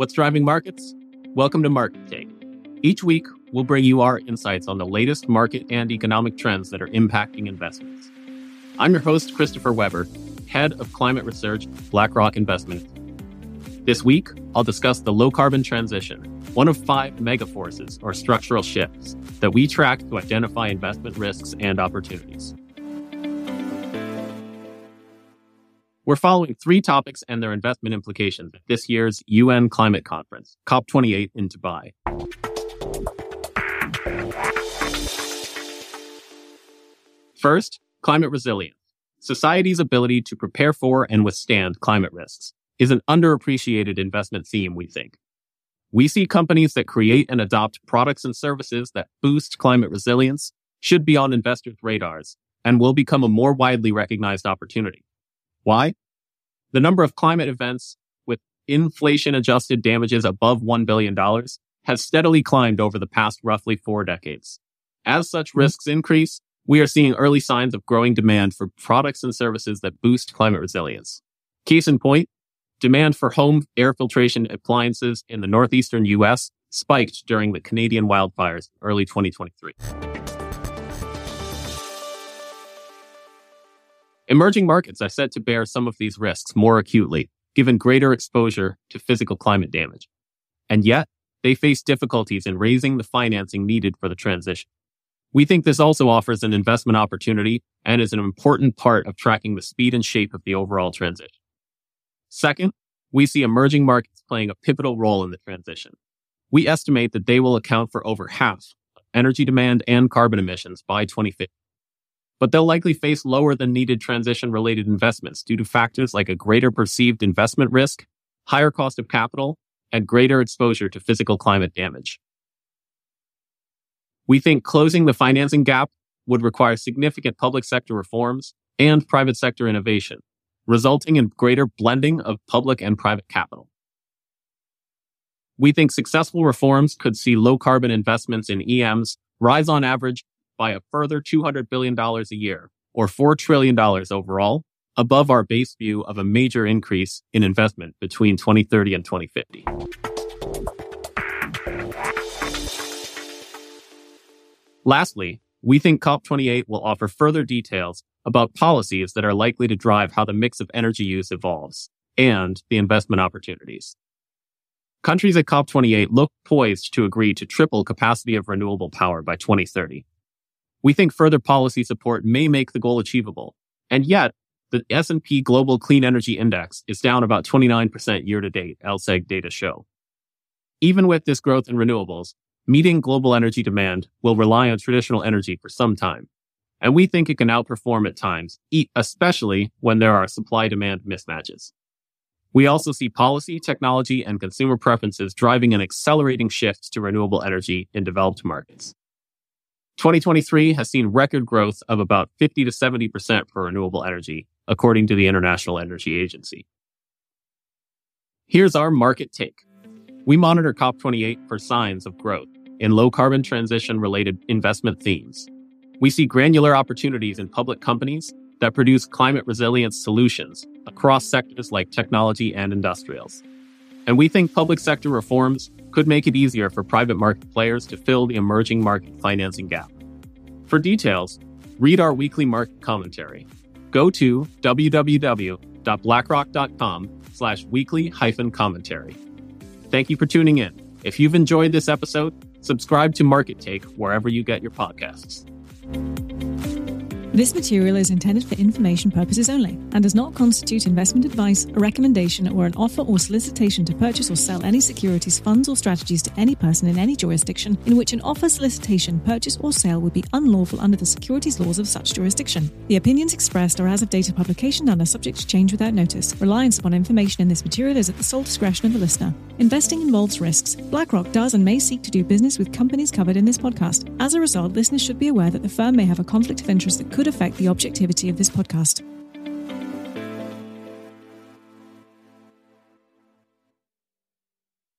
What's driving markets? Welcome to Market Take. Each week, we'll bring you our insights on the latest market and economic trends that are impacting investments. I'm your host, Christopher Weber, head of climate research, BlackRock Investment. This week, I'll discuss the low carbon transition, one of five megaforces or structural shifts that we track to identify investment risks and opportunities. We're following three topics and their investment implications at this year's UN Climate Conference, COP28 in Dubai. First, climate resilience. Society's ability to prepare for and withstand climate risks is an underappreciated investment theme, we think. We see companies that create and adopt products and services that boost climate resilience should be on investors' radars and will become a more widely recognized opportunity. Why? The number of climate events with inflation adjusted damages above $1 billion has steadily climbed over the past roughly four decades. As such mm-hmm. risks increase, we are seeing early signs of growing demand for products and services that boost climate resilience. Case in point, demand for home air filtration appliances in the northeastern US spiked during the Canadian wildfires early 2023. Emerging markets are set to bear some of these risks more acutely, given greater exposure to physical climate damage. And yet, they face difficulties in raising the financing needed for the transition. We think this also offers an investment opportunity and is an important part of tracking the speed and shape of the overall transition. Second, we see emerging markets playing a pivotal role in the transition. We estimate that they will account for over half of energy demand and carbon emissions by 2050 but they'll likely face lower than needed transition related investments due to factors like a greater perceived investment risk, higher cost of capital, and greater exposure to physical climate damage. We think closing the financing gap would require significant public sector reforms and private sector innovation, resulting in greater blending of public and private capital. We think successful reforms could see low carbon investments in EMs rise on average by a further $200 billion a year, or $4 trillion overall, above our base view of a major increase in investment between 2030 and 2050. Lastly, we think COP28 will offer further details about policies that are likely to drive how the mix of energy use evolves and the investment opportunities. Countries at COP28 look poised to agree to triple capacity of renewable power by 2030, we think further policy support may make the goal achievable. And yet, the S&P Global Clean Energy Index is down about 29% year to date, LSEG data show. Even with this growth in renewables, meeting global energy demand will rely on traditional energy for some time. And we think it can outperform at times, especially when there are supply demand mismatches. We also see policy, technology, and consumer preferences driving an accelerating shift to renewable energy in developed markets. 2023 has seen record growth of about 50 to 70% for renewable energy, according to the International Energy Agency. Here's our market take. We monitor COP28 for signs of growth in low carbon transition related investment themes. We see granular opportunities in public companies that produce climate resilience solutions across sectors like technology and industrials. And we think public sector reforms could make it easier for private market players to fill the emerging market financing gap. For details, read our weekly market commentary. Go to www.blackrock.com slash weekly hyphen commentary. Thank you for tuning in. If you've enjoyed this episode, subscribe to Market Take wherever you get your podcasts. This material is intended for information purposes only and does not constitute investment advice, a recommendation, or an offer or solicitation to purchase or sell any securities, funds, or strategies to any person in any jurisdiction in which an offer, solicitation, purchase, or sale would be unlawful under the securities laws of such jurisdiction. The opinions expressed are as of date of publication and are subject to change without notice. Reliance upon information in this material is at the sole discretion of the listener. Investing involves risks. BlackRock does and may seek to do business with companies covered in this podcast. As a result, listeners should be aware that the firm may have a conflict of interest that could affect the objectivity of this podcast.